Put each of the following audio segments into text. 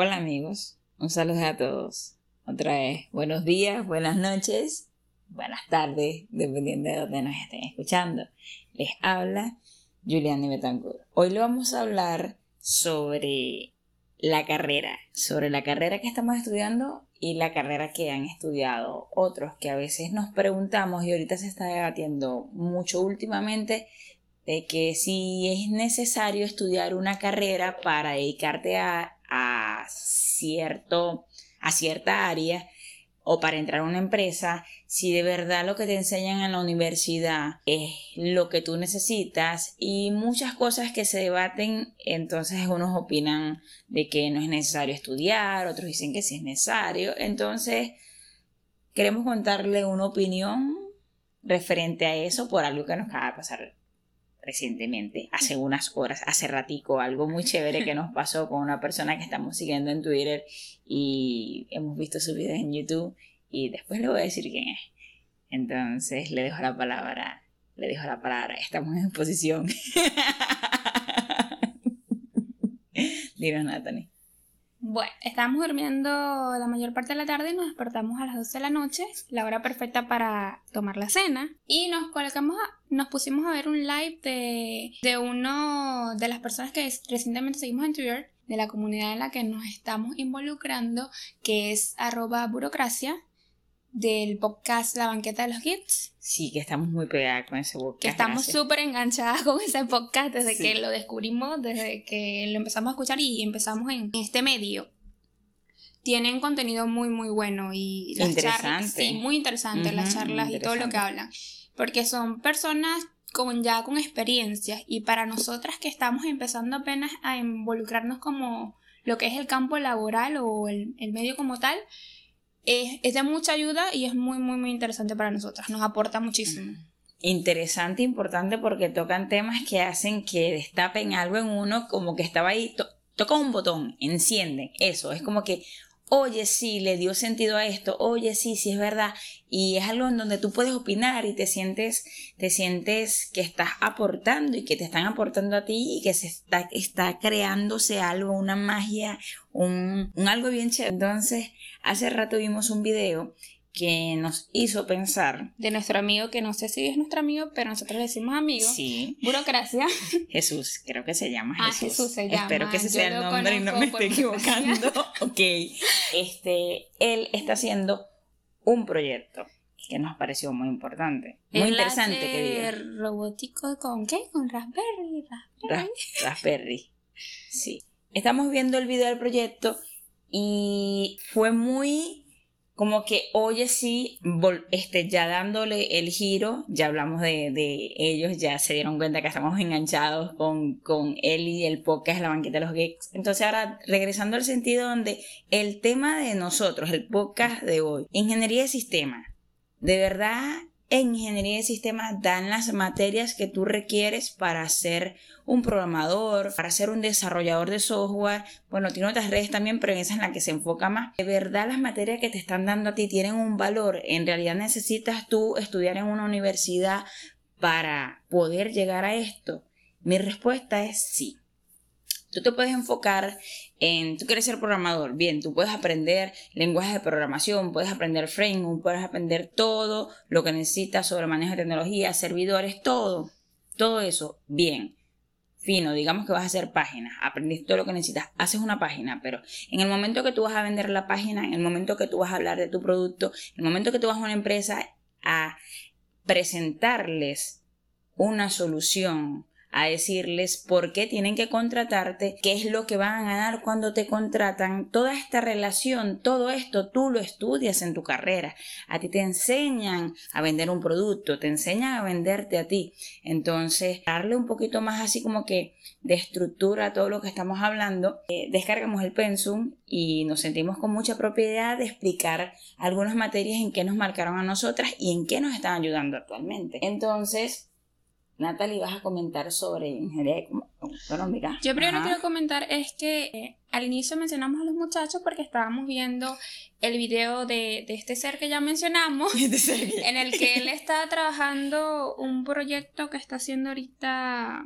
Hola amigos, un saludo a todos. Otra vez, buenos días, buenas noches, buenas tardes, dependiendo de donde nos estén escuchando. Les habla Juliana Betancourt. Hoy le vamos a hablar sobre la carrera, sobre la carrera que estamos estudiando y la carrera que han estudiado otros, que a veces nos preguntamos y ahorita se está debatiendo mucho últimamente de que si es necesario estudiar una carrera para dedicarte a, a cierto, a cierta área o para entrar a una empresa, si de verdad lo que te enseñan en la universidad es lo que tú necesitas y muchas cosas que se debaten, entonces unos opinan de que no es necesario estudiar, otros dicen que sí es necesario, entonces queremos contarle una opinión referente a eso por algo que nos acaba de pasar recientemente, hace unas horas, hace ratico, algo muy chévere que nos pasó con una persona que estamos siguiendo en Twitter y hemos visto sus videos en YouTube y después le voy a decir quién es. Entonces le dejo la palabra, le dejo la palabra, estamos en exposición. Dinos, Natalie. Bueno, estábamos durmiendo la mayor parte de la tarde y nos despertamos a las 12 de la noche, la hora perfecta para tomar la cena. Y nos colocamos, nos pusimos a ver un live de, de uno de las personas que recientemente seguimos en Twitter, de la comunidad en la que nos estamos involucrando, que es arroba burocracia, del podcast La Banqueta de los Gits. Sí, que estamos muy pegadas con ese podcast. Que estamos súper enganchadas con ese podcast desde que lo descubrimos, desde que lo empezamos a escuchar y empezamos en este medio. Tienen contenido muy, muy bueno y las charlas. Sí, muy interesante las charlas y todo lo que hablan. Porque son personas con ya con experiencias y para nosotras que estamos empezando apenas a involucrarnos como lo que es el campo laboral o el, el medio como tal, es, de mucha ayuda y es muy, muy, muy interesante para nosotras. Nos aporta muchísimo. Interesante, importante porque tocan temas que hacen que destapen algo en uno como que estaba ahí, toca un botón, enciende, eso, es como que, oye, sí, le dio sentido a esto, oye, sí, sí es verdad, y es algo en donde tú puedes opinar y te sientes, te sientes que estás aportando y que te están aportando a ti y que se está, está creándose algo, una magia, un, un algo bien chévere. Entonces, hace rato vimos un video que nos hizo pensar. De nuestro amigo, que no sé si es nuestro amigo, pero nosotros le decimos amigo. Sí. Burocracia. Jesús, creo que se llama Jesús. Ah, Jesús se llama. Espero que ese sea el nombre y no me esté equivocando. ok. Este, él está haciendo un proyecto que nos pareció muy importante. Muy interesante que diga. robótico con qué? Con Raspberry. Raspberry. Raspberry. Sí. Estamos viendo el video del proyecto y fue muy como que, oye, sí, este, ya dándole el giro, ya hablamos de, de, ellos, ya se dieron cuenta que estamos enganchados con, con él y el podcast, la banqueta de los geeks. Entonces ahora, regresando al sentido donde el tema de nosotros, el podcast de hoy, ingeniería de sistema, de verdad en ingeniería de sistemas dan las materias que tú requieres para ser un programador, para ser un desarrollador de software. Bueno, tiene otras redes también, pero en esa es la que se enfoca más. De verdad las materias que te están dando a ti tienen un valor. En realidad necesitas tú estudiar en una universidad para poder llegar a esto. Mi respuesta es sí. Tú te puedes enfocar en, tú quieres ser programador, bien, tú puedes aprender lenguajes de programación, puedes aprender framework, puedes aprender todo lo que necesitas sobre manejo de tecnología, servidores, todo, todo eso, bien. Fino, digamos que vas a hacer páginas, aprendiste todo lo que necesitas, haces una página, pero en el momento que tú vas a vender la página, en el momento que tú vas a hablar de tu producto, en el momento que tú vas a una empresa a presentarles una solución a decirles por qué tienen que contratarte, qué es lo que van a ganar cuando te contratan. Toda esta relación, todo esto tú lo estudias en tu carrera. A ti te enseñan a vender un producto, te enseñan a venderte a ti. Entonces, darle un poquito más así como que de estructura a todo lo que estamos hablando, eh, descargamos el pensum y nos sentimos con mucha propiedad de explicar algunas materias en que nos marcaron a nosotras y en qué nos están ayudando actualmente. Entonces, Natalie, vas a comentar sobre ingeniería económica. Yo primero quiero comentar es que eh, al inicio mencionamos a los muchachos porque estábamos viendo el video de, este ser que ya mencionamos, en el que él está trabajando un proyecto que está haciendo ahorita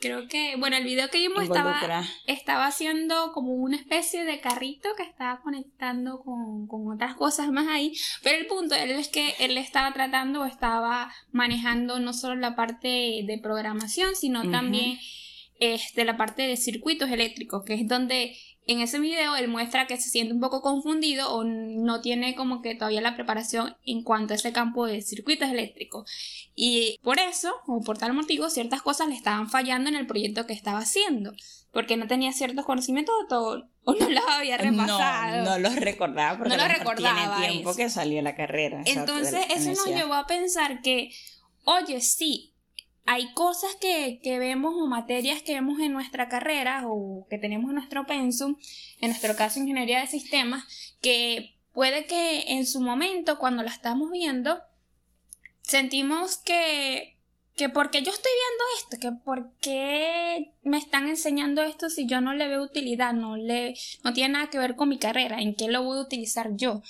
creo que, bueno, el video que vimos estaba, estaba haciendo como una especie de carrito que estaba conectando con, con, otras cosas más ahí, pero el punto es que él estaba tratando o estaba manejando no solo la parte de programación, sino también este, la parte de circuitos eléctricos, que es donde en ese video él muestra que se siente un poco confundido o no tiene como que todavía la preparación en cuanto a ese campo de circuitos eléctricos. Y por eso, o por tal motivo, ciertas cosas le estaban fallando en el proyecto que estaba haciendo. Porque no tenía ciertos conocimientos o, todo, o no los había repasado. No, no los recordaba porque no lo recordaba tiene tiempo que salió la carrera. Entonces, eso nos llevó a pensar que, oye, sí, hay cosas que, vemos o materias que vemos en nuestra carrera o que tenemos en nuestro pensum, en nuestro caso ingeniería de sistemas, que puede que en su momento cuando la estamos viendo sentimos que que porque yo estoy viendo esto, que por qué me están enseñando esto si yo no le veo utilidad, no le no tiene nada que ver con mi carrera, en qué lo voy a utilizar yo.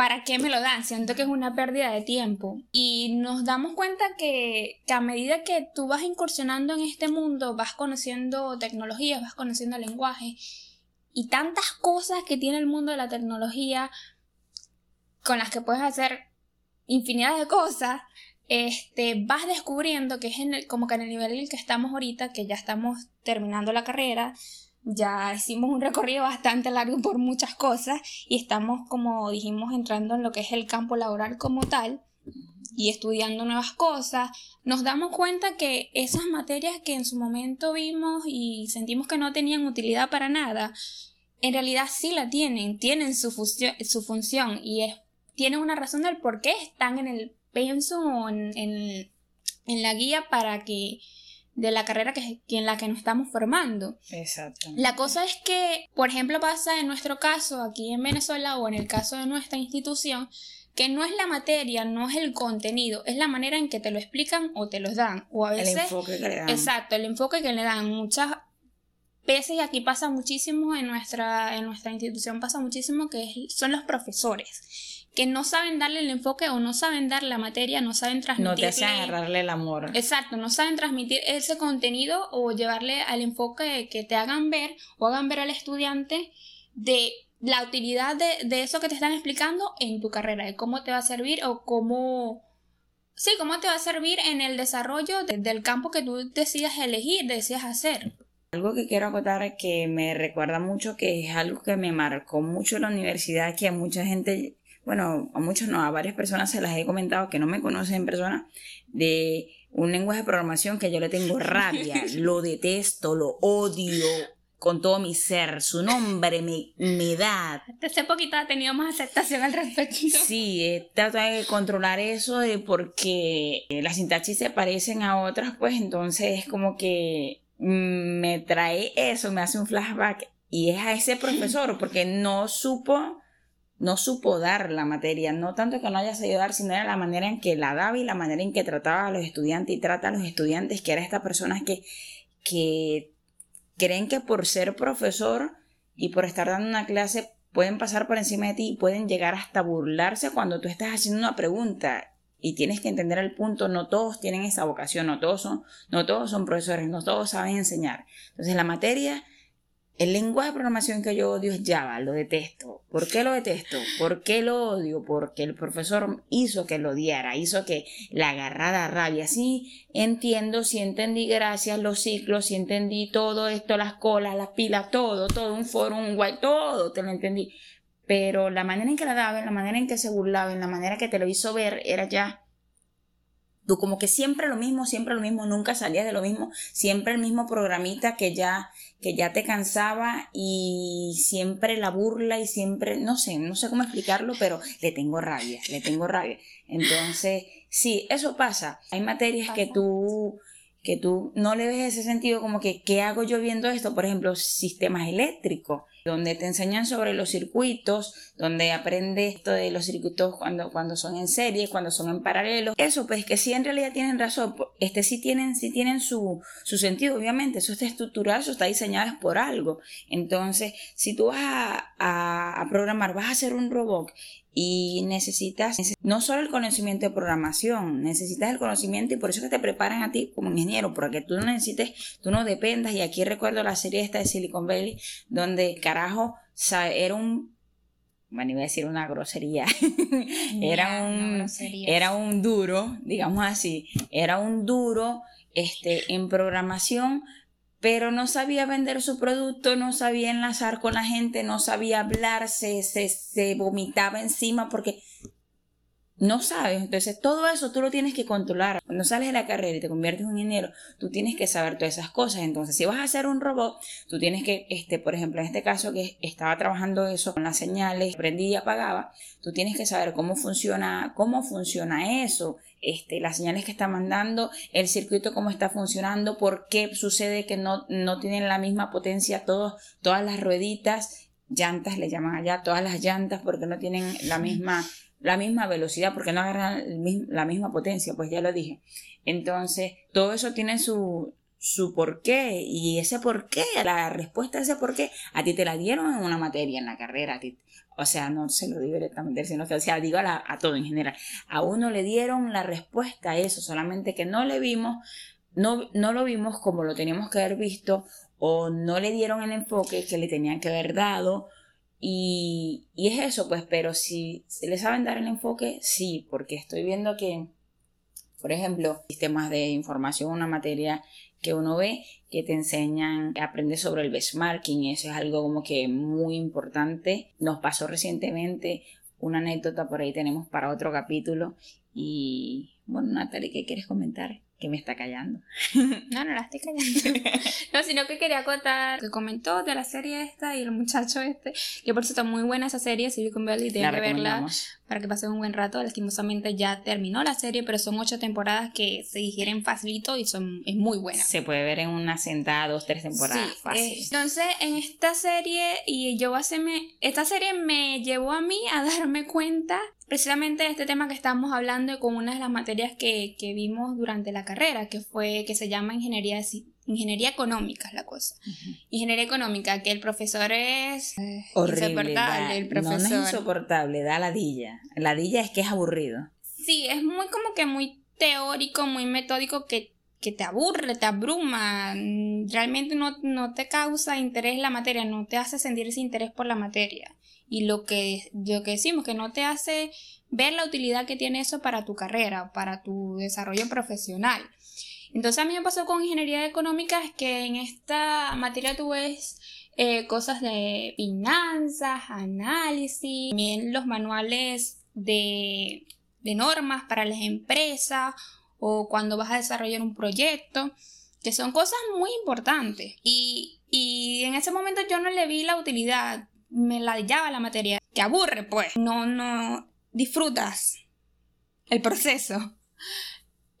¿Para qué me lo dan? Siento que es una pérdida de tiempo. Y nos damos cuenta que, a medida que tú vas incursionando en este mundo, vas conociendo tecnologías, vas conociendo lenguaje y tantas cosas que tiene el mundo de la tecnología con las que puedes hacer infinidad de cosas, este, vas descubriendo que es en como que en el nivel en el que estamos ahorita, que ya estamos terminando la carrera, ya hicimos un recorrido bastante largo por muchas cosas y estamos, como dijimos, entrando en lo que es el campo laboral como tal y estudiando nuevas cosas, nos damos cuenta que esas materias que en su momento vimos y sentimos que no tenían utilidad para nada, en realidad sí la tienen, tienen su, su función y es, tienen una razón del por qué están en el pensum o en, en la guía para que de la carrera que, en la que nos estamos formando. Exacto. La cosa es que, por ejemplo, pasa en nuestro caso aquí en Venezuela o en el caso de nuestra institución, que no es la materia, no es el contenido, es la manera en que te lo explican o te lo dan. O a veces. El enfoque que le dan. Exacto, el enfoque que le dan. Muchas veces, y aquí pasa muchísimo en nuestra, en nuestra institución, pasa muchísimo que son los profesores que no saben darle el enfoque o no saben dar la materia, no saben transmitir. No te hacen agarrarle el amor. Exacto, no saben transmitir ese contenido o llevarle al enfoque que te hagan ver o hagan ver al estudiante de la utilidad de, eso que te están explicando en tu carrera, de cómo te va a servir o cómo... Sí, cómo te va a servir en el desarrollo del campo que tú decidas elegir, decidas hacer. Algo que quiero acotar que me recuerda mucho, que es algo que me marcó mucho en la universidad, que a mucha gente bueno, a muchos no, a varias personas se las he comentado que no me conocen en persona, de un lenguaje de programación que yo le tengo rabia, lo detesto, lo odio con todo mi ser, su nombre me, me da. Hace poquito ha tenido más aceptación al respecto. Sí, he tratado de controlar eso de porque las sintaxis se parecen a otras, pues entonces es como que me trae eso, me hace un flashback y es a ese profesor porque no supo no supo dar la materia, no tanto que no haya sabido dar, sino era la manera en que la daba y la manera en que trataba a los estudiantes y trata a los estudiantes, que era estas personas que, que creen que por ser profesor y por estar dando una clase pueden pasar por encima de ti y pueden llegar hasta burlarse cuando tú estás haciendo una pregunta y tienes que entender el punto, no todos tienen esa vocación, no todos son, no todos son profesores, no todos saben enseñar. Entonces la materia el lenguaje de programación que yo odio es Java, lo detesto. ¿Por qué lo detesto? ¿Por qué lo odio? Porque el profesor hizo que lo odiara, hizo que la agarrara rabia. Sí, entiendo, sí entendí, gracias, los ciclos, sí entendí todo esto, las colas, las pilas, todo, todo, un foro, un guay, todo, te lo entendí. Pero la manera en que la daba, la manera en que se burlaba, en la manera que te lo hizo ver, era ya tú como que siempre lo mismo, siempre lo mismo, nunca salías de lo mismo, siempre el mismo programita que ya que ya te cansaba y siempre la burla y siempre, no sé, no sé cómo explicarlo, pero le tengo rabia, le tengo rabia. Entonces, sí, eso pasa. Hay materias que tú que tú no le ves ese sentido como que, ¿qué hago yo viendo esto? Por ejemplo, sistemas eléctricos donde te enseñan sobre los circuitos, donde aprendes esto de los circuitos cuando, cuando son en serie, cuando son en paralelo. Eso, pues que sí en realidad tienen razón, este sí tienen, sí tienen su, su sentido, obviamente, eso está estructurado, eso está diseñado por algo. Entonces, si tú vas a, a, a programar, vas a hacer un robot y necesitas no solo el conocimiento de programación, necesitas el conocimiento y por eso que te preparan a ti como ingeniero, porque tú no necesites, tú no dependas y aquí recuerdo la serie esta de Silicon Valley donde carajo era un bueno, iba a decir una grosería, era un, era un duro, digamos así, era un duro, este, en programación, pero no sabía vender su producto, no sabía enlazar con la gente, no sabía hablar, se, se, se vomitaba encima porque no sabes. Entonces, todo eso tú lo tienes que controlar. Cuando sales de la carrera y te conviertes en ingeniero, tú tienes que saber todas esas cosas. Entonces, si vas a hacer un robot, tú tienes que, este, por ejemplo, en este caso que estaba trabajando eso con las señales, prendía y apagaba, tú tienes que saber cómo funciona, cómo funciona eso, este, las señales que está mandando, el circuito cómo está funcionando, por qué sucede que no, no tienen la misma potencia todos, todas las rueditas, llantas le llaman allá, todas las llantas porque no tienen la misma, la misma velocidad, porque no agarran la misma potencia, pues ya lo dije. Entonces, todo eso tiene su, su porqué y ese porqué, la respuesta a ese porqué, a ti te la dieron en una materia en la carrera, a ti, o sea, no se lo digo directamente, sino o sea, digo a, a todo en general. A uno le dieron la respuesta a eso, solamente que no le vimos, no, no lo vimos como lo teníamos que haber visto, o no le dieron el enfoque que le tenían que haber dado. Y, es eso, pues, pero si le saben dar el enfoque, sí, porque estoy viendo que, por ejemplo, sistemas de información, una materia que uno ve que te enseñan, aprendes sobre el benchmarking, eso es algo como que muy importante. Nos pasó recientemente una anécdota por ahí tenemos para otro capítulo y bueno, Natalie, ¿qué quieres comentar? Que me está callando. No, no la estoy callando. No, sino que quería contar que comentó de la serie esta y el muchacho este, que por cierto muy buena esa serie, Silicon Valley, deben de verla para que pasen un buen rato. Lastimosamente ya terminó la serie, pero son ocho temporadas que se digieren facilito y son es muy buena. Se puede ver en una sentada, dos, tres temporadas. fácil. entonces, en esta serie, y yo hacerme, esta serie me llevó a mí a darme cuenta precisamente este tema que estamos hablando con una de las materias que, que vimos durante la carrera, que fue, que se llama ingeniería, ingeniería económica, es la cosa. Ingeniería económica, que el profesor es eh, insoportable. el profesor. No, es insoportable, da ladilla. Ladilla es que es aburrido. Sí, es muy como que muy teórico, muy metódico que, que te aburre, te abruma, realmente no, no te causa interés la materia, no te hace sentir ese interés por la materia. Y lo que, lo que decimos, que no te hace ver la utilidad que tiene eso para tu carrera, para tu desarrollo profesional. Entonces a mí me pasó con ingeniería económica que en esta materia tú ves eh, cosas de finanzas, análisis, también los manuales de, de normas para las empresas o cuando vas a desarrollar un proyecto, que son cosas muy importantes. Y, y en ese momento yo no le vi la utilidad, me la llama la materia, que aburre pues, no, no disfrutas el proceso.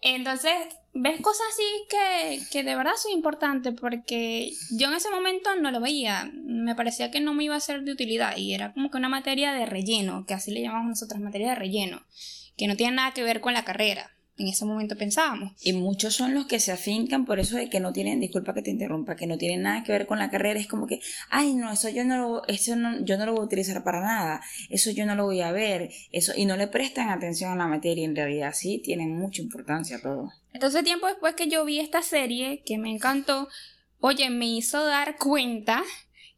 Entonces, ves cosas así que, que de verdad son importantes porque yo en ese momento no lo veía, me parecía que no me iba a ser de utilidad. Y era como que una materia de relleno, que así le llamamos nosotros, materia de relleno, que no tiene nada que ver con la carrera en ese momento pensábamos. Y muchos son los que se afincan por eso de que no tienen, disculpa que te interrumpa, que no tienen nada que ver con la carrera, es como que, ay no, eso yo no lo, eso no, yo no lo voy a utilizar para nada, eso yo no lo voy a ver, eso, y no le prestan atención a la materia, en realidad sí tienen mucha importancia todo. Entonces tiempo después que yo vi esta serie, que me encantó, oye, me hizo dar cuenta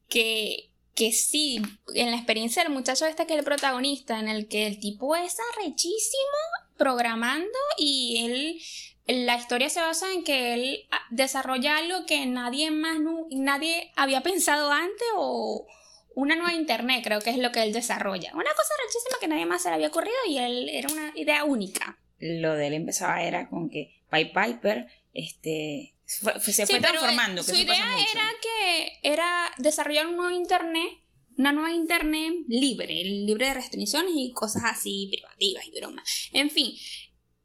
que que sí, en la experiencia del muchacho este que es el protagonista, en el que el tipo es arrechísimo programando y él, la historia se basa en que él ah, desarrolla algo que nadie más, nadie había pensado antes o una nueva internet, creo que es lo que él desarrolla. Una cosa rechísima que nadie más se le había ocurrido y él era una idea única. Lo de él empezaba era con que Pipe Piper, este, se fue transformando. su idea era que era desarrollar un nuevo internet una nueva internet libre, libre de restricciones y cosas así privativas y bromas. En fin,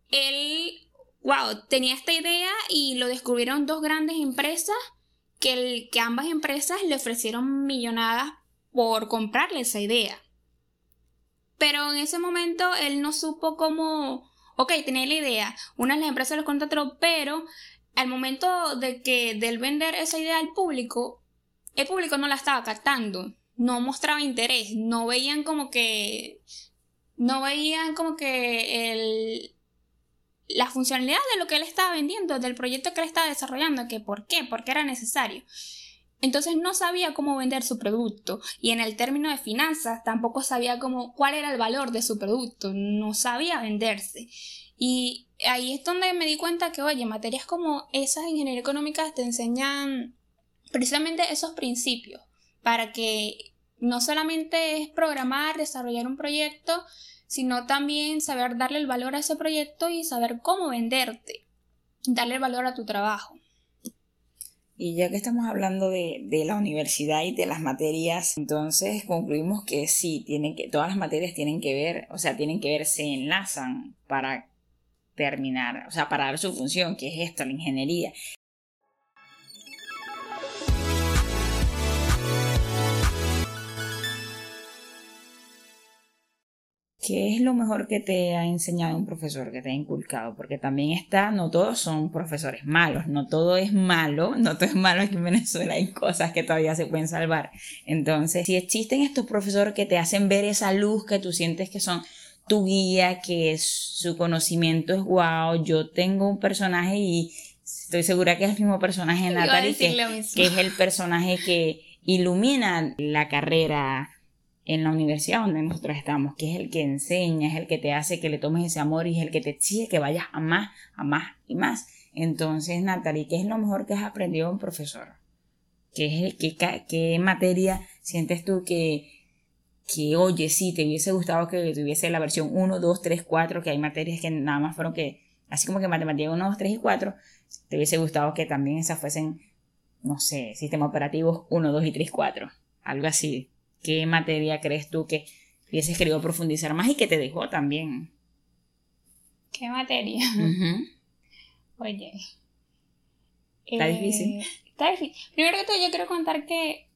él, wow, tenía esta idea y lo descubrieron dos grandes empresas que, el, que ambas empresas le ofrecieron millonadas por comprarle esa idea. Pero en ese momento él no supo cómo, ok, tenía la idea, una de las empresas lo contrató, pero al momento de que del vender esa idea al público, el público no la estaba captando no mostraba interés, no veían como que no veían como que el, la funcionalidad de lo que él estaba vendiendo, del proyecto que él estaba desarrollando, que por qué, porque era necesario. Entonces no sabía cómo vender su producto y en el término de finanzas tampoco sabía cómo, cuál era el valor de su producto, no sabía venderse. Y ahí es donde me di cuenta que, oye, materias como esas de ingeniería económica te enseñan precisamente esos principios para que no solamente es programar, desarrollar un proyecto, sino también saber darle el valor a ese proyecto y saber cómo venderte, darle el valor a tu trabajo. Y ya que estamos hablando de, de, la universidad y de las materias, entonces concluimos que sí, tienen que, todas las materias tienen que ver, o sea, tienen que ver, se enlazan para terminar, o sea, para dar su función, que es esto, la ingeniería. ¿Qué es lo mejor que te ha enseñado un profesor, que te ha inculcado? Porque también está, no todos son profesores malos, no todo es malo, no todo es malo aquí en Venezuela, hay cosas que todavía se pueden salvar. Entonces, si existen estos profesores que te hacen ver esa luz que tú sientes que son tu guía, que su conocimiento es wow, yo tengo un personaje y estoy segura que es el mismo personaje de Natalie, que, que es el personaje que ilumina la carrera en la universidad donde nosotros estamos, que es el que enseña, es el que te hace que le tomes ese amor y es el que te exige que vayas a más, a más y más. Entonces, Natalie, ¿qué es lo mejor que has aprendido un profesor? ¿Qué, qué, qué materia sientes tú que, que, oye, sí, te hubiese gustado que tuviese la versión 1, 2, 3, 4, que hay materias que nada más fueron que, así como que matemática 1, 2, 3 y 4, te hubiese gustado que también esas fuesen, no sé, sistemas operativos 1, 2 y 3, 4, algo así. ¿Qué materia crees tú que hubieses querido profundizar más y que te dejó también? ¿Qué materia? Oye. Está difícil. Eh, está difícil. Primero que todo, yo quiero contar que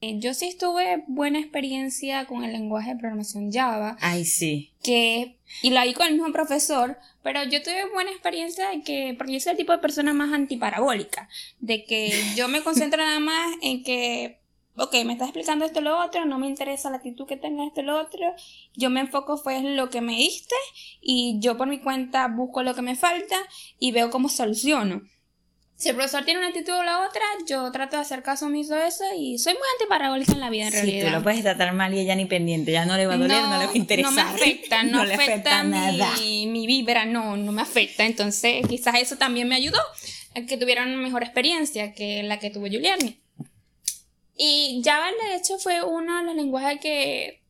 eh, yo sí tuve buena experiencia con el lenguaje de programación Java. Ay, sí. Que, y la vi con el mismo profesor, pero yo tuve buena experiencia de que, porque yo soy el tipo de persona más antiparabólica, de que yo me concentro nada más en que ok, me estás explicando esto lo otro, no me interesa la actitud que tenga esto lo otro, yo me enfoco fue en lo que me diste y yo por mi cuenta busco lo que me falta y veo cómo soluciono. Si el profesor tiene una actitud o la otra, yo trato de hacer caso omiso a eso y soy muy antiparabólica en la vida en sí, realidad. tú lo puedes tratar mal y ella ni pendiente, ya no le va a doler, no, le va a interesar. No me afecta, no, afecta, nada. Mi, mi vibra, no, no me afecta. Entonces, quizás eso también me ayudó a que tuviera una mejor experiencia que la que tuvo Juliani. Y Java, de hecho, fue uno de los lenguajes que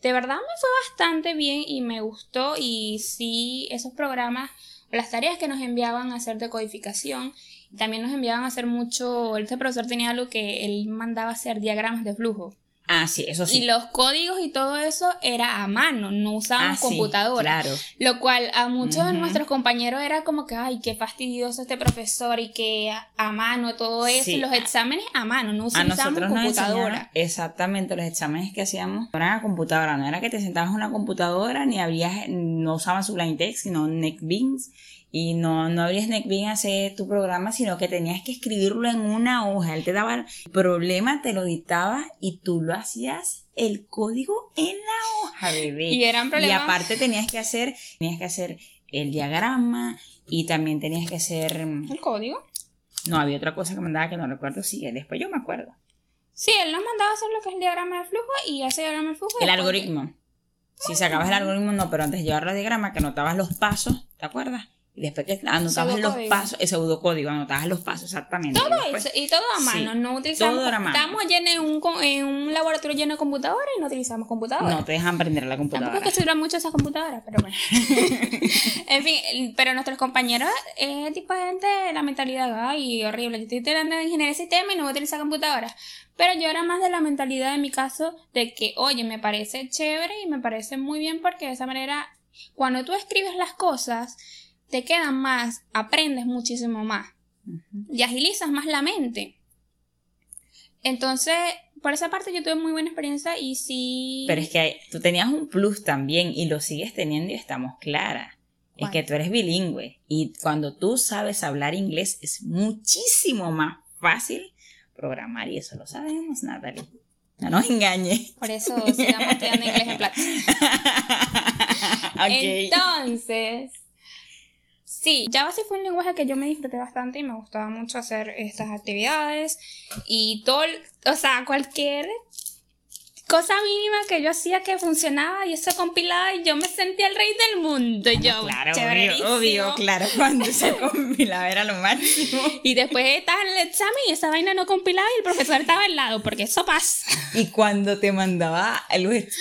de verdad me fue bastante bien y me gustó. Y sí, esos programas, las tareas que nos enviaban a hacer de codificación, también nos enviaban a hacer mucho. Este profesor tenía algo que él mandaba hacer diagramas de flujo. Ah, sí, eso sí. Y los códigos y todo eso era a mano, no usábamos ah, computadora. claro. Lo cual a muchos de nuestros compañeros era como que, ay, qué fastidioso este profesor y que a, mano todo eso. Y los exámenes a mano, no usábamos computadora. exactamente, los exámenes que hacíamos eran a computadora. No era que te sentabas en una computadora ni había, no usaban su blind text, sino NetBeans y no, no abrías NetBeans a hacer tu programa, sino que tenías que escribirlo en una hoja. Él te daba el problema, te lo dictaba y tú lo hacías el código en la hoja, bebé. Y eran problemas. Y aparte tenías que hacer, tenías que hacer el diagrama y también tenías que hacer... ¿El código? No, había otra cosa que mandaba que no recuerdo, sí, después yo me acuerdo. Sí, él nos mandaba hacer lo que es el diagrama de flujo y ese diagrama de flujo... El algoritmo. Si sacabas el algoritmo, no, pero antes de llevar el diagrama, que anotabas los pasos, ¿te acuerdas? Y después que anotabas los pasos, el pseudocódigo, anotabas los pasos exactamente. Todo eso, y todo a mano, no utilizamos. Todo era mano. Estamos en un, en un laboratorio lleno de computadoras y no utilizamos computadoras. No te dejan prender la computadora. Tampoco es que mucho esas computadoras, pero bueno. en fin, pero nuestros compañeros, es tipo de gente, la mentalidad, ay, horrible. Yo estoy estudiando ingeniería de sistema y no voy a utilizar computadoras. Pero yo era más de la mentalidad en mi caso de que, oye, me parece chévere y me parece muy bien porque de esa manera, cuando tú escribes las cosas, te quedan más, aprendes muchísimo más y agilizas más la mente. Entonces, por esa parte yo tuve muy buena experiencia y sí... Pero es que tú tenías un plus también y lo sigues teniendo y estamos claras. Es que tú eres bilingüe y cuando tú sabes hablar inglés es muchísimo más fácil programar y eso lo sabemos, Natalie. No nos engañes. Por eso sigamos estudiando inglés en plata. Entonces, sí, Java sí fue un lenguaje que yo me disfruté bastante y me gustaba mucho hacer estas actividades y todo, o sea, cualquier cosa mínima que yo hacía que funcionaba y eso compilaba y yo me sentía el rey del mundo. Y yo, claro, obvio, obvio, claro, cuando se compilaba era lo máximo. Y después estaba en el examen y esa vaina no compilaba y el profesor estaba al lado, porque eso pasa. Y cuando te mandaba,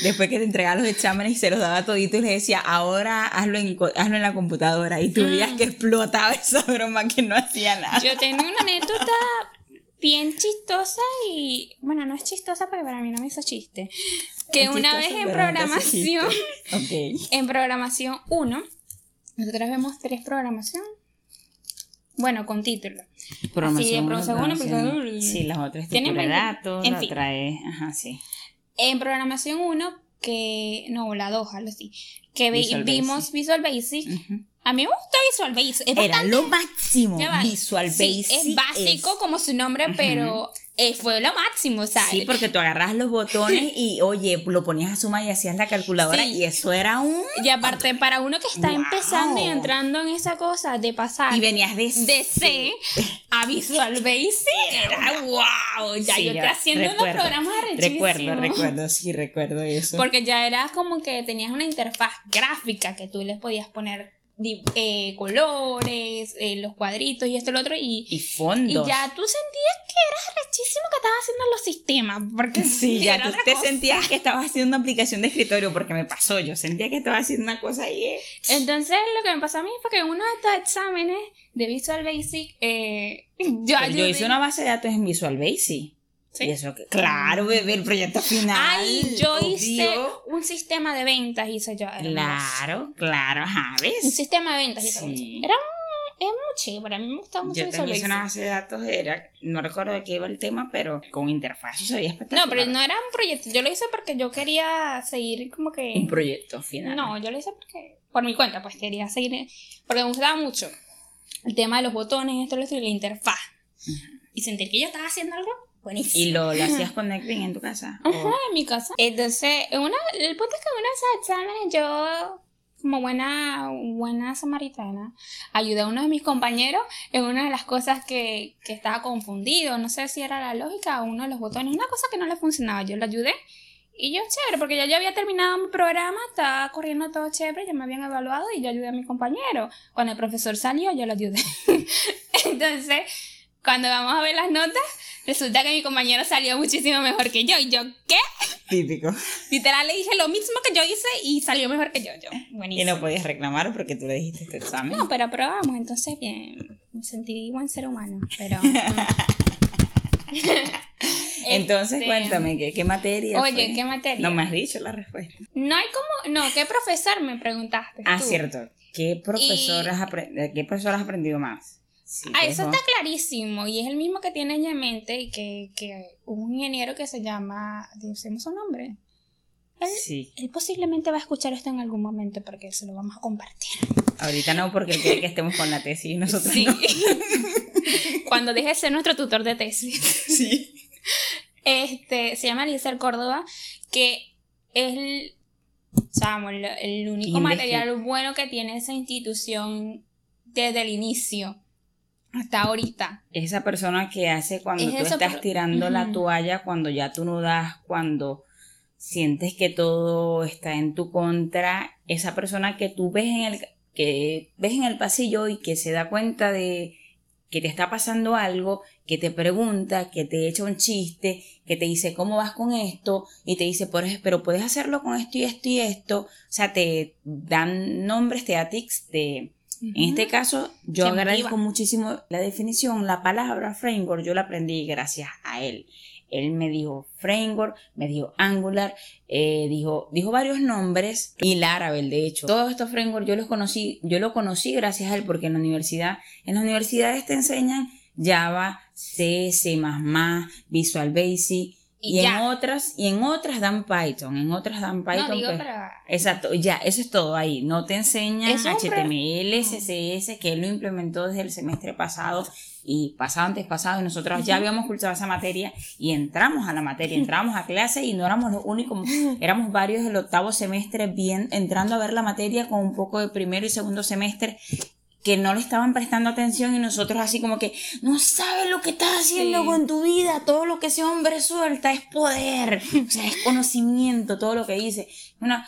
después que te entregaba los exámenes y se los daba todito y le decía, ahora hazlo en, hazlo en la computadora. Y tú veías mm. que explotaba esa broma que no hacía nada. Yo tengo una anécdota bien chistosa y bueno, no es chistosa porque para mí no me hizo chiste. Que una vez en programación, en programación 1, nosotros vemos tres programación. Bueno, con título. Programación 1, Sí, las otras tipo de datos, en la otra es, ajá, sí. En programación 1 que no, la 2, algo así, que vimos Visual Basic. A mí me gusta Visual Basic. Era lo máximo. Visual Basic. es básico como su nombre, pero eh, fue lo máximo, ¿sabes? Sí, porque tú agarras los botones y, oye, lo ponías a suma y hacías la calculadora y eso era un... Y aparte, para uno que está empezando y entrando en esa cosa de pasar... Y venías de, de C a Visual Basic, era wow, ya yo estoy haciendo unos programas Recuerdo, recuerdo, sí, recuerdo eso. Porque ya era como que tenías una interfaz gráfica que tú les podías poner eh, colores, eh, los cuadritos y esto y lo otro. Y, y fondos. Y ya tú sentías que eras rechísimo que estabas haciendo los sistemas. Porque sí, ya tú te sentías que estabas haciendo una aplicación de escritorio, porque me pasó. Yo sentía que estaba haciendo una cosa ahí. Eh. Entonces, lo que me pasó a mí fue que en uno de estos exámenes de Visual Basic, yo, yo hice una base de datos en Visual Basic. ¿Sí? Y eso, claro, bebé, el proyecto final. Ay, yo hice un sistema de ventas, hice yo. Claro, claro, ¿sabes? Un sistema de ventas, sí. Era es muy chévere, a mí me gusta mucho Yo también hice una base de datos, era, no recuerdo de qué iba el tema, pero con interfaz, eso sería espectacular. No, pero no era un proyecto, yo lo hice porque yo quería seguir como que... Un proyecto final. No, yo lo hice porque, por mi cuenta, pues quería seguir, porque me gustaba mucho el tema de los botones, esto, esto y la interfaz. Y sentir que yo estaba haciendo algo Buenísimo. ¿Y lo, lo hacías con Netflix en tu casa? Ajá, en mi casa. Entonces, una, el punto es que en uno de esos exámenes yo, como buena, buena samaritana, ayudé a uno de mis compañeros en una de las cosas que, que estaba confundido. No sé si era la lógica o uno de los botones. Una cosa que no le funcionaba. Yo le ayudé. Y yo, chévere, porque ya yo había terminado mi programa, estaba corriendo todo chévere, ya me habían evaluado y yo ayudé a mi compañero. Cuando el profesor salió, yo lo ayudé. Entonces, cuando vamos a ver las notas, resulta que mi compañero salió muchísimo mejor que yo. Y yo, ¿qué? Típico. Literal le dije lo mismo que yo hice y salió mejor que yo. yo. Buenísimo. Y no podías reclamar porque tú le dijiste este examen. No, pero aprobamos, entonces bien. Me sentí buen ser humano, pero. Entonces, este, cuéntame, ¿qué, qué materia? Oye, ¿qué materia? No me has dicho la respuesta. No hay como. No, ¿qué profesor me preguntaste? Ah, cierto. ¿Qué profesor, has ¿Qué profesor has aprendido más? Ah, eso está clarísimo y es el mismo que tiene en mente y que, que un ingeniero que se llama, decimos su nombre. Él, sí. él posiblemente va a escuchar esto en algún momento porque se lo vamos a compartir. Ahorita no, porque él quiere que estemos con la tesis y nosotros sí. Cuando deje de ser nuestro tutor de tesis. Sí. Este, se llama Eliezer Córdoba, que es el, el único material bueno que tiene esa institución desde el inicio hasta ahorita. Esa persona que hace cuando tú estás tirando la toalla, cuando ya tú no das, cuando sientes que todo está en tu contra, esa persona que tú ves en el que ves en el pasillo y que se da cuenta de que te está pasando algo, que te pregunta, que te echa un chiste, que te dice cómo vas con esto y te dice, pero puedes hacerlo con esto y esto y esto, o sea, te dan nombres, te da en este caso, yo agradezco muchísimo la definición, la palabra framework, yo la aprendí gracias a él. Él me dijo framework, me dijo angular, eh, dijo, dijo varios nombres y Laravel, de hecho. Todos estos frameworks yo los conocí, yo lo conocí gracias a él porque en la universidad, en las universidades te enseñan Java, C, C++, Visual Basic y, en otras, y en otras dan Python, en otras dan Python. No, digo, pues, Exacto, ya, eso es todo ahí. No te enseñan HTML, CSS, que él lo implementó desde el semestre pasado y pasado antes pasado, y nosotros ya habíamos cursado esa materia y entramos a la materia, entramos a clase y no éramos los únicos, éramos varios del octavo semestre bien entrando a ver la materia con un poco de primero y segundo semestre que no le estaban prestando atención y nosotros así como que no sabes lo que estás haciendo con tu vida, todo lo que ese hombre suelta es poder, o sea, es conocimiento, todo lo que dice. Una,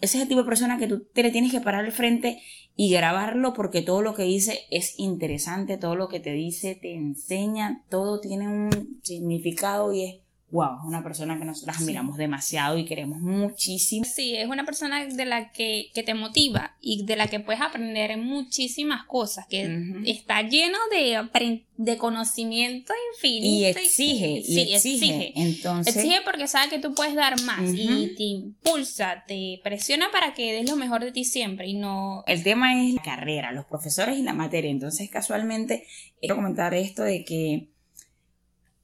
ese es el tipo de persona que tú te le tienes que parar al frente y grabarlo porque todo lo que dice es interesante, todo lo que te dice te enseña, todo tiene un significado y es wow, es una persona que nosotros admiramos demasiado y queremos muchísimo. Sí, es una persona de la que, te motiva y de la que puedes aprender muchísimas cosas, que está lleno de, de conocimiento infinito. Y exige, y, exige. Entonces, exige porque sabe que tú puedes dar más y te impulsa, te presiona para que des lo mejor de ti siempre y no... El tema es la carrera, los profesores y la materia. Entonces, casualmente, quiero comentar esto de que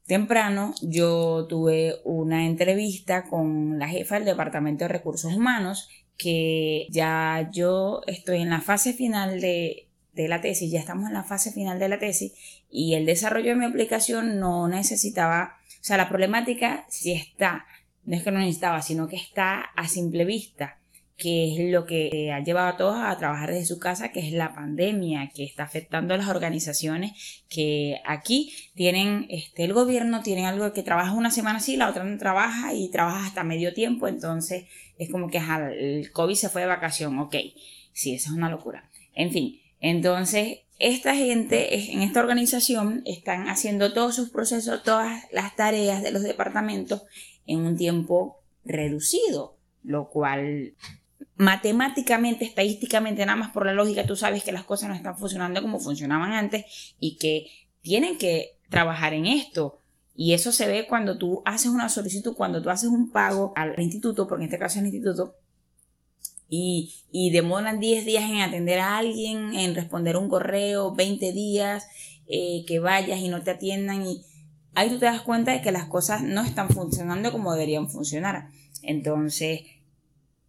temprano yo tuve una entrevista con la jefa del Departamento de Recursos Humanos que ya yo estoy en la fase final de, de la tesis, ya estamos en la fase final de la tesis y el desarrollo de mi aplicación no necesitaba, o sea, la problemática sí está, no es que no necesitaba, sino que está a simple vista que es lo que ha llevado a todos a trabajar desde su casa, que es la pandemia, que está afectando a las organizaciones que aquí tienen, este, el gobierno tiene algo que trabaja una semana sí, la otra no trabaja y trabaja hasta medio tiempo, entonces es como que el COVID se fue de vacación, ok, sí, eso es una locura. En fin, entonces esta gente en esta organización están haciendo todos sus procesos, todas las tareas de los departamentos en un tiempo reducido, lo cual matemáticamente, estadísticamente, nada más por la lógica, tú sabes que las cosas no están funcionando como funcionaban antes y que tienen que trabajar en esto. Y eso se ve cuando tú haces una solicitud, cuando tú haces un pago al instituto, porque en este caso es el instituto, y, y demoran 10 días en atender a alguien, en responder un correo, 20 días, eh, que vayas y no te atiendan. Y ahí tú te das cuenta de que las cosas no están funcionando como deberían funcionar. Entonces,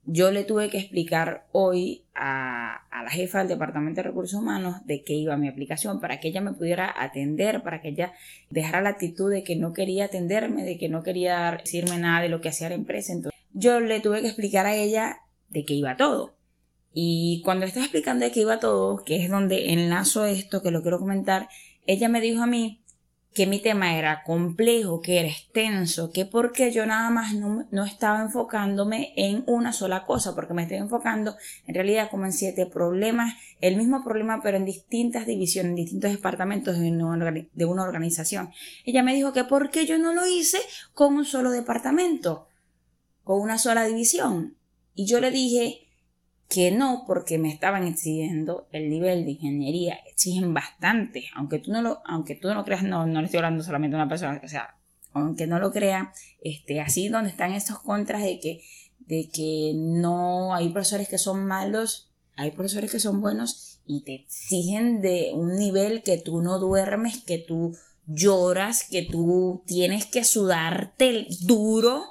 yo le tuve que explicar hoy a, la jefa del Departamento de Recursos Humanos de qué iba mi aplicación para que ella me pudiera atender, para que ella dejara la actitud de que no quería atenderme, de que no quería decirme nada de lo que hacía la empresa. Entonces, yo le tuve que explicar a ella de qué iba todo. Y cuando estaba explicando de qué iba todo, que es donde enlazo esto, que lo quiero comentar, ella me dijo a mí, que mi tema era complejo, que era extenso, que porque yo nada más no, estaba enfocándome en una sola cosa, porque me estoy enfocando en realidad como en siete problemas, el mismo problema pero en distintas divisiones, en distintos departamentos de una, de una organización. Ella me dijo que porque yo no lo hice con un solo departamento, con una sola división. Y yo le dije, que no porque me estaban exigiendo el nivel de ingeniería, exigen bastante, aunque tú no lo, aunque tú no creas, no, no le estoy hablando solamente a una persona, o sea, aunque no lo crea, este, así donde están estos contras de que, de que no hay profesores que son malos, hay profesores que son buenos y te exigen de un nivel que tú no duermes, que tú lloras, que tú tienes que sudarte duro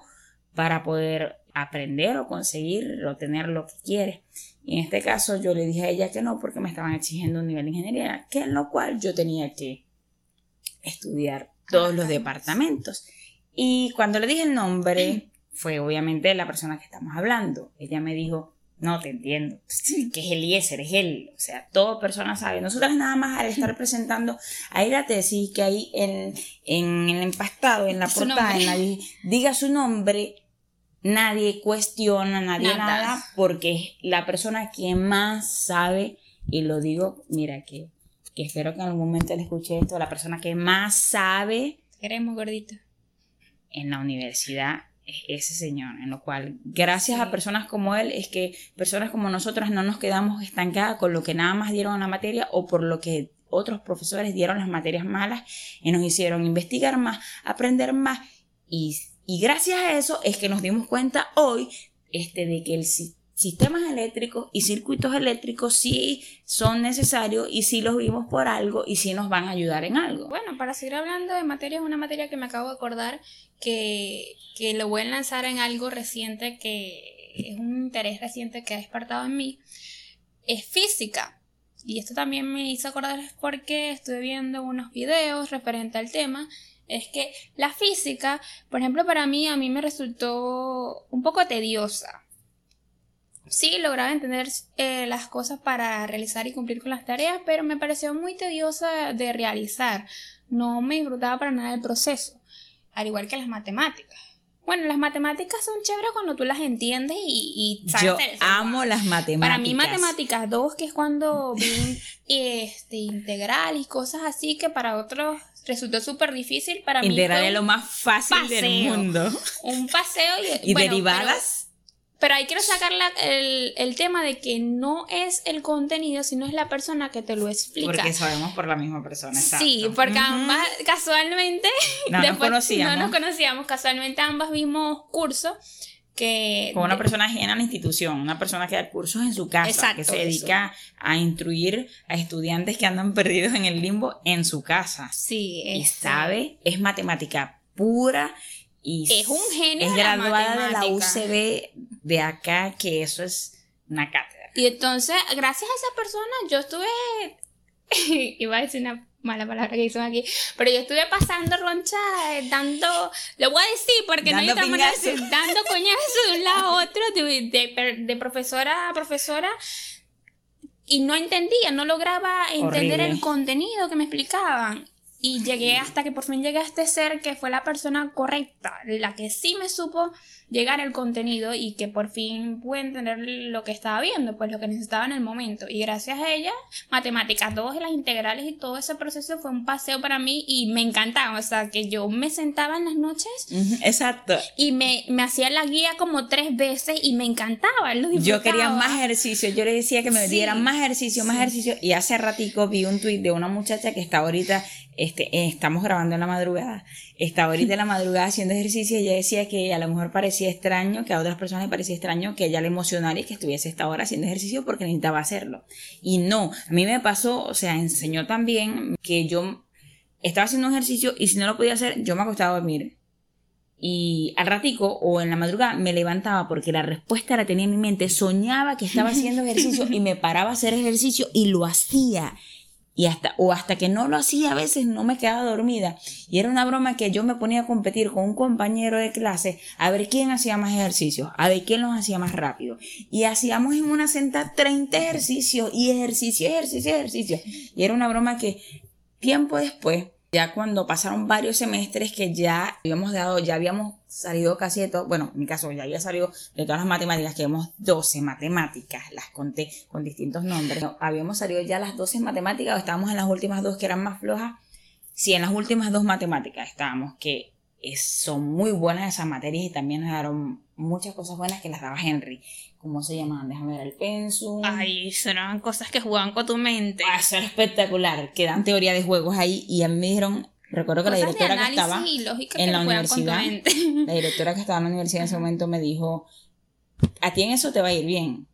para poder aprender o conseguir o tener lo que quiere. Y en este caso yo le dije a ella que no porque me estaban exigiendo un nivel de ingeniería, que en lo cual yo tenía que estudiar todos los departamentos. Y cuando le dije el nombre, fue obviamente la persona que estamos hablando. Ella me dijo, no te entiendo, que es Eliezer, es él. O sea, toda persona sabe. Nosotras nada más al estar presentando ahí la tesis que hay en, en el empastado, en la portada, en la, diga su nombre, nadie cuestiona, nadie nada. porque es la persona que más sabe, y lo digo, mira, que, que espero que en algún momento le escuche esto, la persona que más sabe. Queremos gordito. En la universidad es ese señor, en lo cual, gracias a personas como él, es que personas como nosotras no nos quedamos estancadas con lo que nada más dieron a la materia o por lo que otros profesores dieron las materias malas y nos hicieron investigar más, aprender más y y gracias a eso es que nos dimos cuenta hoy este, de que el sistemas eléctricos y circuitos eléctricos sí son necesarios y sí los vimos por algo y sí nos van a ayudar en algo. Bueno, para seguir hablando de materia, es una materia que me acabo de acordar que, que lo voy a lanzar en algo reciente que es un interés reciente que ha despertado en mí. Es física. Y esto también me hizo acordar porque estuve viendo unos videos referente al tema es que la física, por ejemplo, para mí, a mí me resultó un poco tediosa sí lograba entender eh, las cosas para realizar y cumplir con las tareas, pero me pareció muy tediosa de realizar. No me disfrutaba para nada el proceso, al igual que las matemáticas. Bueno, las matemáticas son chéveres cuando tú las entiendes y, y Yo amo las matemáticas. Para mí matemáticas 2, que es cuando vi este, integral y cosas así que para otros resultó súper difícil, para mí Integral es lo más fácil del mundo. Un paseo y, ¿Y derivadas. Pero ahí quiero sacar el, tema de que no es el contenido, sino es la persona que te lo explica. Porque sabemos por la misma persona, Sí, porque ambas casualmente, no, nos conocíamos. no nos conocíamos, casualmente ambas vimos cursos que... Con una persona ajena a la institución, una persona que da cursos en su casa, que se dedica a instruir a estudiantes que andan perdidos en el limbo en su casa. Sí, Y sabe, es matemática pura es un genio. Es graduada de la UCB de acá, que eso es una cátedra. Y entonces, gracias a esa persona, yo estuve. iba a decir una mala palabra que hizo aquí, pero yo estuve pasando roncha, eh, dando, lo voy a decir porque no hay otra manera de dando coñazo de un lado a otro, de, de, profesora a profesora, y no entendía, no lograba entender el contenido que me explicaban. Y llegué hasta que por fin llegué a este ser que fue la persona correcta, la que sí me supo llegar al contenido y que por fin pude entender lo que estaba viendo, pues lo que necesitaba en el momento. Y gracias a ella, matemáticas 2, las integrales y todo ese proceso fue un paseo para mí y me encantaba. O sea, que yo me sentaba en las noches. Exacto. Y me, me hacía la guía como tres veces y me encantaba. yo quería más ejercicio. Yo le decía que me dieran más ejercicio, más ejercicio. Y hace ratico vi un tuit de una muchacha que está ahorita este, estamos grabando en la madrugada, estaba ahorita en la madrugada haciendo ejercicio y ella decía que a lo mejor parecía extraño, que a otras personas le parecía extraño que ella le emocionara y que estuviese esta hora haciendo ejercicio porque necesitaba hacerlo. Y no, a mí me pasó, o sea, enseñó también que yo estaba haciendo ejercicio y si no lo podía hacer, yo me acostaba a dormir. Y al ratico o en la madrugada me levantaba porque la respuesta la tenía en mi mente, soñaba que estaba haciendo ejercicio y me paraba a hacer ejercicio y lo hacía y hasta, o hasta que no lo hacía a veces no me quedaba dormida. Y era una broma que yo me ponía a competir con un compañero de clase a ver quién hacía más ejercicios, a ver quién los hacía más rápido. Y hacíamos en una senta 30 ejercicios y ejercicio, ejercicio, ejercicio. Y era una broma que tiempo después ya cuando pasaron varios semestres que ya habíamos dado, ya habíamos salido casi de todo, bueno, en mi caso ya había salido de todas las matemáticas, que hemos 12 matemáticas, las conté con distintos nombres. habíamos salido ya las 12 matemáticas o estábamos en las últimas dos que eran más flojas. Sí, en las últimas dos matemáticas estábamos, que son muy buenas esas materias y también nos dieron muchas cosas buenas que las daba Henry. ¿Cómo se llamaban? Déjame ver el pensum. Ay, eran cosas que jugaban con tu mente. Ah, eso era espectacular. Que dan teoría de juegos ahí y a mí me dijeron, recuerdo que la directora que estaba en la universidad, la directora que estaba en la universidad en ese momento me dijo, a ti en eso te va a ir bien.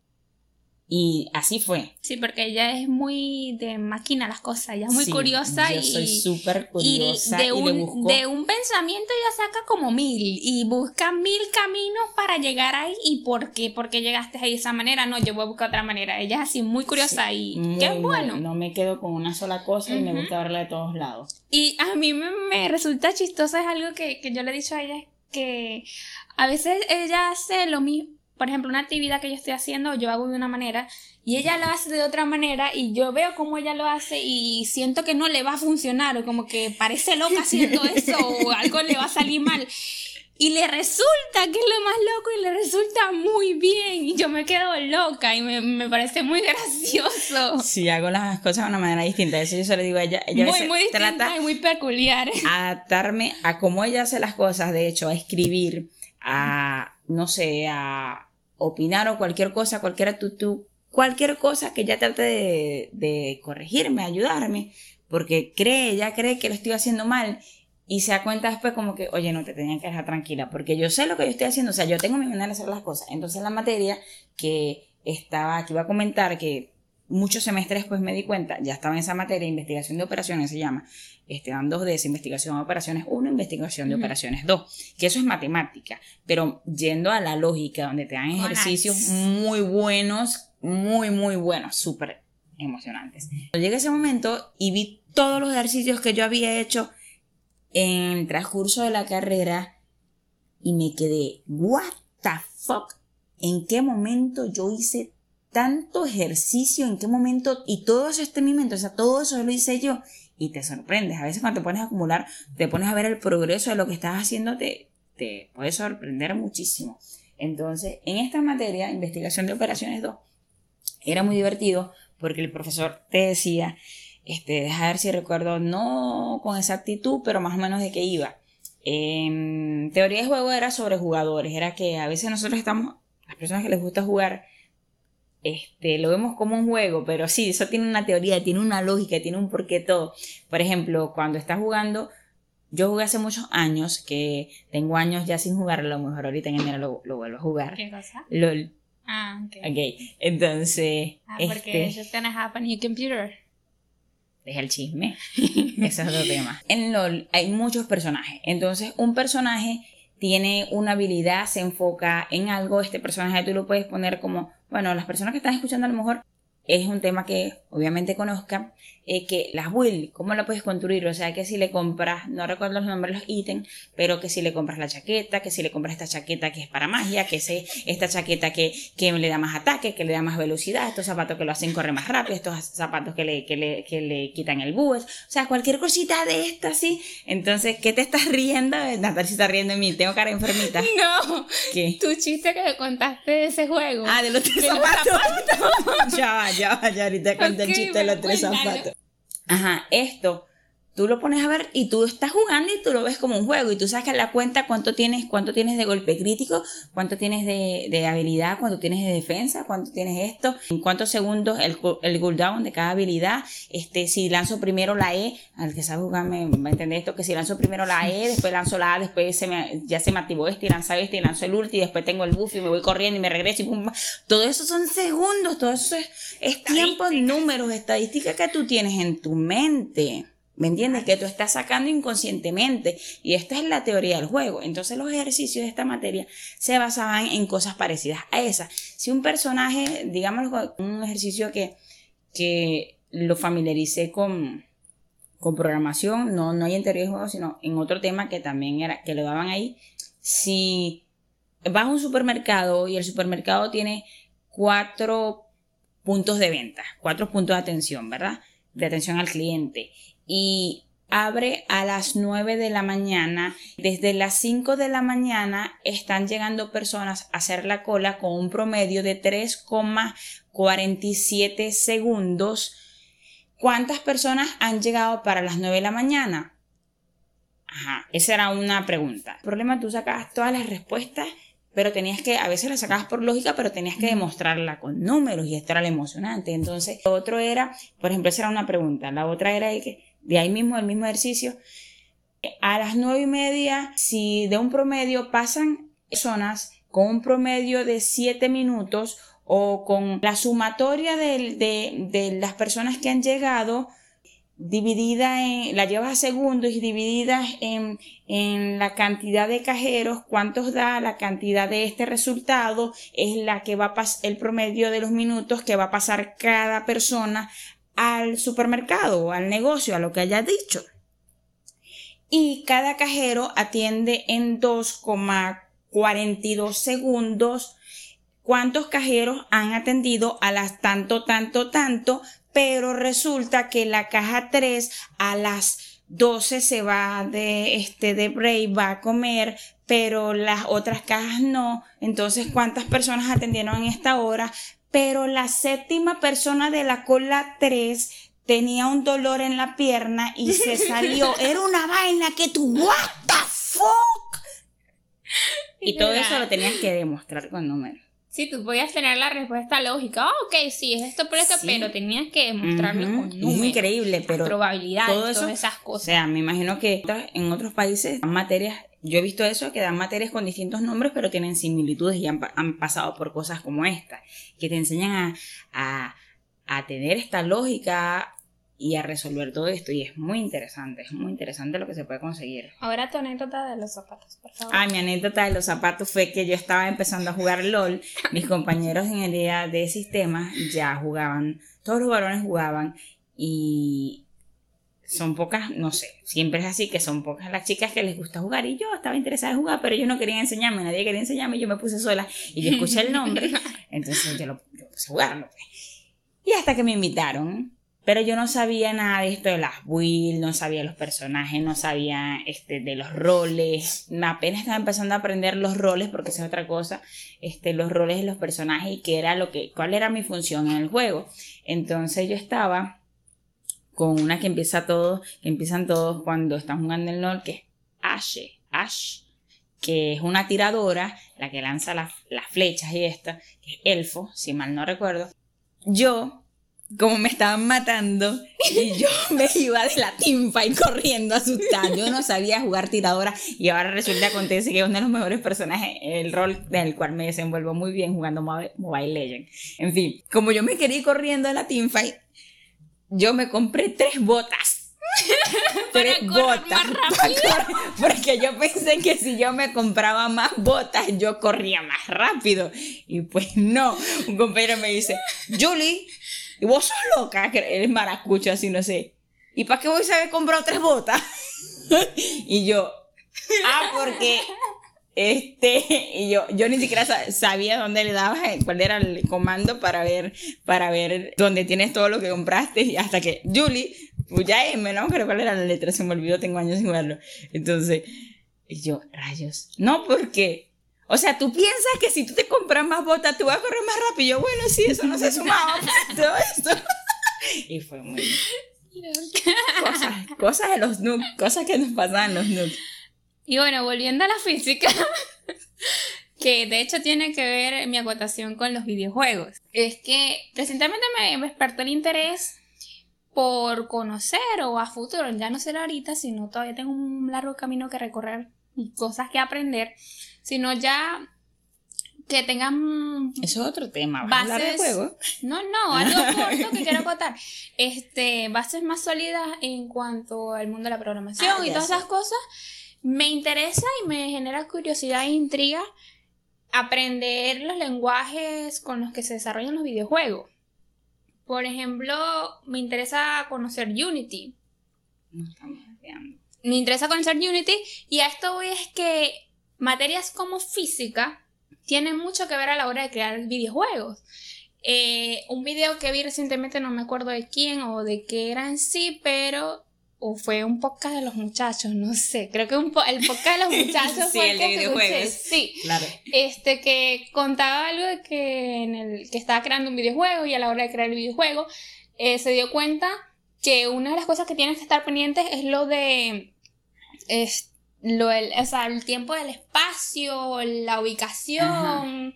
Y así fue. Sí, porque ella es muy de máquina las cosas, ella es muy curiosa yo y soy súper curiosa y, de, un, de un pensamiento ella saca como mil y busca mil caminos para llegar ahí. Y por qué, por qué llegaste ahí de esa manera, no, yo voy a buscar otra manera, ella es así muy curiosa y qué bueno. No me quedo con una sola cosa y me gusta verla de todos lados. Y a mí me, me resulta chistoso, es algo que, que yo le he dicho a ella, que a veces ella hace lo mismo por ejemplo, una actividad que yo estoy haciendo, yo hago de una manera y ella lo hace de otra manera y yo veo cómo ella lo hace y siento que no le va a funcionar o como que parece loca haciendo eso o algo le va a salir mal. Y le resulta que es lo más loco y le resulta muy bien. Y yo me quedo loca y me, parece muy gracioso. Sí, hago las cosas de una manera distinta. Eso yo se lo digo a ella. ella muy, muy distinta y muy peculiar. A adaptarme a cómo ella hace las cosas. De hecho, a escribir, a, no sé, a opinar o cualquier cosa, cualquier actitud, cualquier cosa que ella trate de, de corregirme, ayudarme, porque cree, ella cree que lo estoy haciendo mal y se da cuenta después como que, oye, no te tenía que dejar tranquila, porque yo sé lo que yo estoy haciendo, o sea, yo tengo mi manera de hacer las cosas. Entonces la materia que estaba, que iba a comentar, que muchos semestres después me di cuenta, ya estaba en esa materia, investigación de operaciones se llama, este, dan dos de esa, investigación de operaciones 1, investigación de operaciones 2, que eso es matemática, pero yendo a la lógica, donde te dan ejercicios muy buenos, muy, muy buenos, súper emocionantes. Llegué a ese momento y vi todos los ejercicios que yo había hecho en el transcurso de la carrera y me quedé, what the fuck, ¿en qué momento yo hice tanto ejercicio? ¿En qué momento? Y todo eso está en mi mente, o sea, todo eso lo hice yo y te sorprendes. A veces cuando te pones a acumular, te pones a ver el progreso de lo que estás haciendo, te, te puede sorprender muchísimo. Entonces, en esta materia, investigación de operaciones 2, era muy divertido porque el profesor te decía, este, deja ver si recuerdo, no con exactitud, pero más o menos de qué iba. En teoría de juego era sobre jugadores, era que a veces nosotros estamos, las personas que les gusta jugar, este, lo vemos como un juego, pero sí, eso tiene una teoría, tiene una lógica, tiene un porqué todo. Por ejemplo, cuando estás jugando, yo jugué hace muchos años, que tengo años ya sin jugar, a lo mejor ahorita en enero lo, vuelvo a jugar. ¿Qué cosa? LOL. Ah, ok. Ok, entonces. Ah, porque este, just gonna a new computer. Deja el chisme. Ese es otro tema. En LOL hay muchos personajes. Entonces, un personaje tiene una habilidad, se enfoca en algo. Este personaje tú lo puedes poner como, bueno, las personas que están escuchando a lo mejor es un tema que obviamente conozcan, eh, que las will, ¿cómo la puedes construir? O sea, que si le compras, no recuerdo los nombres de los ítems, pero que si le compras la chaqueta, que si le compras esta chaqueta que es para magia, que si esta chaqueta que, que le da más ataque, que le da más velocidad, estos zapatos que lo hacen correr más rápido, estos zapatos que le, que le, que le quitan el bus, o sea, cualquier cosita de esta, sí. Entonces, ¿qué te estás riendo? Natal se está riendo en mí, tengo cara enfermita. No, ¿Qué? tu chiste que me contaste de ese juego. Ah, de los tres zapatos. ya, ya, ya, ahorita cuento el chiste de los tres zapatos. Ajá, esto tú lo pones a ver y tú estás jugando y tú lo ves como un juego y tú sacas la cuenta cuánto tienes, cuánto tienes de golpe crítico, cuánto tienes de, de habilidad, cuánto tienes de defensa, cuánto tienes esto, en cuántos segundos el, el cooldown de cada habilidad, este, si lanzo primero la E, al que sabe jugar me va a entender esto, que si lanzo primero la E, después lanzo la A, después se me, ya se me activó este y lanza este y lanzo el ulti y después tengo el buff y me voy corriendo y me regreso y pum, todo eso son segundos, todo eso es, es tiempo, números, estadísticas que tú tienes en tu mente. ¿Me entiendes? Que tú estás sacando inconscientemente. Y esta es la teoría del juego. Entonces los ejercicios de esta materia se basaban en cosas parecidas a esas. Si un personaje, digamos, un ejercicio que, que lo familiaricé con, con programación, no, no hay en teoría del juego, sino en otro tema que también era, que lo daban ahí. Si vas a un supermercado y el supermercado tiene cuatro puntos de venta, cuatro puntos de atención, ¿verdad? De atención al cliente y abre a las 9 de la mañana. Desde las 5 de la mañana están llegando personas a hacer la cola con un promedio de 3,47 segundos. ¿Cuántas personas han llegado para las 9 de la mañana? Ajá, esa era una pregunta. El problema, tú sacabas todas las respuestas, pero tenías que, a veces las sacabas por lógica, pero tenías que demostrarla con números y esto era lo emocionante. Entonces, lo otro era, por ejemplo, esa era una pregunta. La otra era de que, de ahí mismo, el mismo ejercicio. A las nueve y media, si de un promedio pasan personas con un promedio de siete minutos o con la sumatoria de, de, las personas que han llegado, dividida en, la llevas a segundos y dividida en, en la cantidad de cajeros, cuántos da la cantidad de este resultado, es la que va a pasar el promedio de los minutos que va a pasar cada persona al supermercado, al negocio, a lo que haya dicho. Y cada cajero atiende en 2,42 segundos cuántos cajeros han atendido a las tanto, tanto, tanto, pero resulta que la caja 3 a las 12 se va de este de break, va a comer, pero las otras cajas no. Entonces, ¿cuántas personas atendieron en esta hora? Pero la séptima persona de la cola 3 tenía un dolor en la pierna y se salió. Era una vaina que tú, what the fuck. Y todo eso lo tenías que demostrar con números. Sí, tú podías tener la respuesta lógica. Oh, ok, sí, es esto por esto, pero tenías que demostrarlo con números. Es increíble, pero. Probabilidades, todo todas esas cosas. O sea, me imagino que en otros países materias. Yo he visto eso, que dan materias con distintos nombres, pero tienen similitudes y han, pasado por cosas como esta, que te enseñan a, a tener esta lógica y a resolver todo esto. Y es muy interesante, es muy interesante lo que se puede conseguir. Ahora tu anécdota de los zapatos, por favor. Ah, mi anécdota de los zapatos fue que yo estaba empezando a jugar LOL. Mis compañeros en el día de sistemas ya jugaban, todos los varones jugaban y son pocas, no sé, siempre es así que son pocas las chicas que les gusta jugar y yo estaba interesada en jugar, pero ellos no querían enseñarme, nadie quería enseñarme, yo me puse sola y yo escuché el nombre, entonces yo lo yo puse a jugarlo. Pues. Y hasta que me invitaron pero yo no sabía nada de esto de las builds, no sabía los personajes, no sabía este, de los roles. Apenas estaba empezando a aprender los roles, porque esa es otra cosa, este, los roles de los personajes y qué era lo que, cuál era mi función en el juego. Entonces yo estaba con una que empieza todo, que empiezan todos cuando están jugando el LOL, que es Ashe, Ash, que es una tiradora, la que lanza las, flechas y esta, que es elfo, si mal no recuerdo. Yo como me estaban matando y yo me iba de la y corriendo asustada. Yo no sabía jugar tiradora y ahora resulta acontece que es uno de los mejores personajes, el rol del cual me desenvuelvo muy bien jugando Mobile Legends. En fin, como yo me quería ir corriendo de la teamfight, yo me compré tres botas. tres botas. porque yo pensé que si yo me compraba más botas, yo corría más rápido. Y pues no. Un compañero me dice, Julie, vos sos loca, eres maracucho, así no sé. ¿Y para qué voy a haber comprado tres botas? y yo, ah, porque este, y yo, yo ni siquiera sabía dónde le dabas, eh, cuál era el comando para ver, para ver dónde tienes todo lo que compraste, y hasta que Julie, pues ya M, no pero cuál era la letra, se me olvidó, tengo años sin verlo. Entonces, y yo, rayos, no, porque o sea, tú piensas que si tú te compras más botas, tú vas a correr más rápido. Bueno, sí, eso no se sumaba todo esto. y fue muy... Cosas, cosas de los nukes, cosas que nos pasaban los. Y bueno, volviendo a la física, que de hecho tiene que ver mi acotación con los videojuegos. Es que recientemente me, despertó el interés por conocer o a futuro, ya no será ahorita, sino todavía tengo un largo camino que recorrer y cosas que aprender sino ya que tengan eso es otro tema bases de juego no no algo corto que quiero contar este bases más sólidas en cuanto al mundo de la programación ah, y todas esas cosas me interesa y me genera curiosidad e intriga aprender los lenguajes con los que se desarrollan los videojuegos. Por ejemplo me interesa conocer Unity. Me interesa conocer Unity y a esto voy es que materias como física tienen mucho que ver a la hora de crear videojuegos. Eh, un video que vi recientemente, no me acuerdo de quién o de qué era en sí, pero o fue un podcast de los muchachos, no sé, creo que el podcast de los muchachos fue el, de videojuegos. sí, claro. Este que contaba algo de que en el que estaba creando un videojuego y a la hora de crear el videojuego eh, se dio cuenta que una de las cosas que tienes que estar pendientes es lo de este, lo, el, o sea, el tiempo del espacio, la ubicación,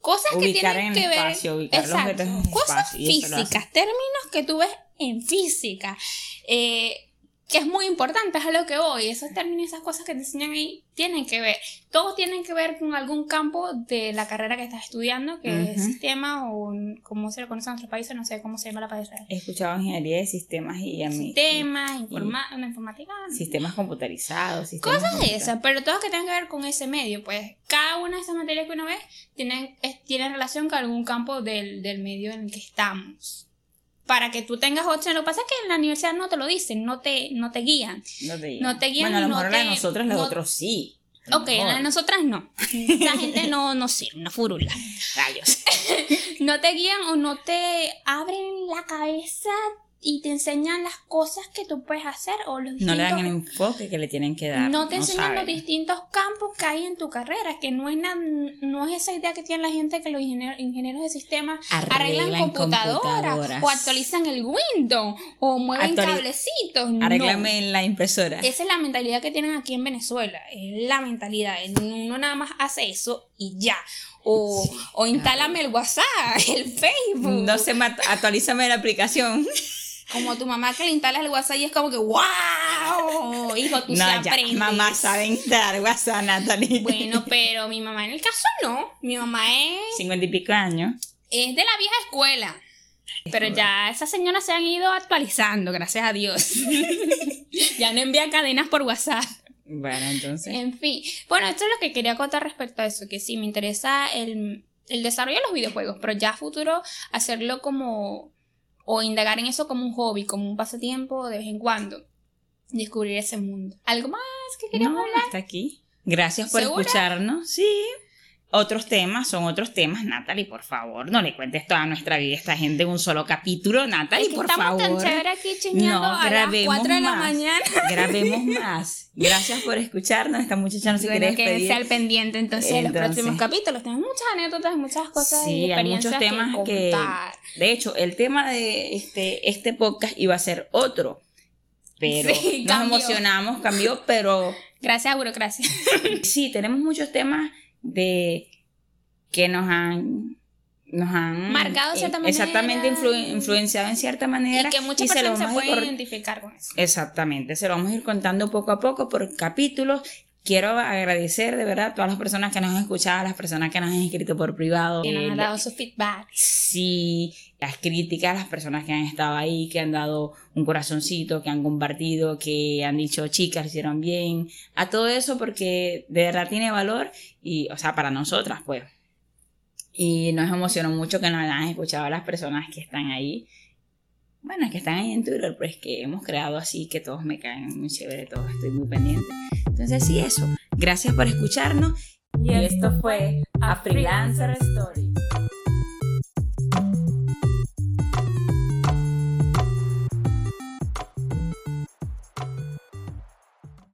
cosas que tienen que ver, exacto, cosas físicas, términos que tú ves en física. Eh, que es muy importante, es a lo que voy. Esos términos, esas cosas que te enseñan ahí, tienen que ver. Todos tienen que ver con algún campo de la carrera que estás estudiando, que es sistema o como se lo conoce en otros países, no sé cómo se llama la país. He escuchado ingeniería de sistemas y a mí. Sistemas, informática. Sistemas computarizados. cosas de esas, pero todas que tengan que ver con ese medio, pues cada una de esas materias que uno ve tienen, tiene relación con algún campo del, del medio en el que estamos para que tú tengas opción. Lo que pasa es que en la universidad no te lo dicen, no te, no te guían. No te guían. No te guían bueno, a lo mejor la de nosotros, los otros sí. Ok, la de nosotras no. La gente no, no sirve, no furula. Rayos. no te guían o no te abren la cabeza y te enseñan las cosas que tú puedes hacer o los No le dan el enfoque que le tienen que dar. No te enseñan los distintos campos que hay en tu carrera, que no es, no es esa idea que tiene la gente que los ingenieros, de sistemas arreglan, computadoras o actualizan el Windows o mueven cablecitos. Arréglame la impresora. Esa es la mentalidad que tienen aquí en Venezuela. Es la mentalidad. Uno nada más hace eso y ya. O, o instálame el WhatsApp, el Facebook. No sé, actualízame la aplicación. Como tu mamá que le instalas el WhatsApp y es como que ¡Wow! Hijo, tú no, ya, Mamá sabe instalar WhatsApp, Natalie. Bueno, pero mi mamá en el caso no. Mi mamá es. Cincuenta y pico años. Es de la vieja escuela. Pero ya esas señoras se han ido actualizando, gracias a Dios. ya no envía cadenas por WhatsApp. Bueno, entonces. En fin. Bueno, esto es lo que quería contar respecto a eso, que sí, me interesa el, el desarrollo de los videojuegos, pero ya a futuro hacerlo como, o indagar en eso como un hobby, como un pasatiempo de vez en cuando. Descubrir ese mundo. ¿Algo más que queríamos no, hablar? Hasta aquí. Gracias por escucharnos. Sí, otros temas son otros temas, Natalie, por favor, no le cuentes toda nuestra vida a esta gente en un solo capítulo, Natalie, por estamos favor. Tan chévere aquí no, a grabemos las 4 de la mañana. Grabemos más. Gracias por escucharnos. Esta muchacha no se bueno, quiere despedir. que sea al pendiente entonces, de los próximos capítulos. Tenemos muchas anécdotas, muchas cosas sí, hay muchos temas que, de hecho, el tema de este este podcast iba a ser otro. Pero nos emocionamos, cambió, pero gracias a burocracia. sí, tenemos muchos temas de que nos han nos han marcado cierta manera. Exactamente, influenciado en cierta manera. Y que muchas personas se, pueden identificar con eso. Exactamente, se lo vamos a ir contando poco a poco por capítulos. Quiero agradecer de verdad a todas las personas que nos han escuchado, a las personas que nos han escrito por privado. Que nos han dado su feedback. Sí, las críticas, las personas que han estado ahí, que han dado un corazoncito, que han compartido, que han dicho chicas, hicieron bien. A todo eso porque de verdad tiene valor y, o sea, para nosotras, pues. Y nos emocionó mucho que nos hayan escuchado a las personas que están ahí. Bueno, que están ahí en Twitter, pues que hemos creado así, que todos me caen muy chévere, todos estoy muy pendiente. Entonces, sí, eso. Gracias por escucharnos. Y esto fue A Freelancer Story.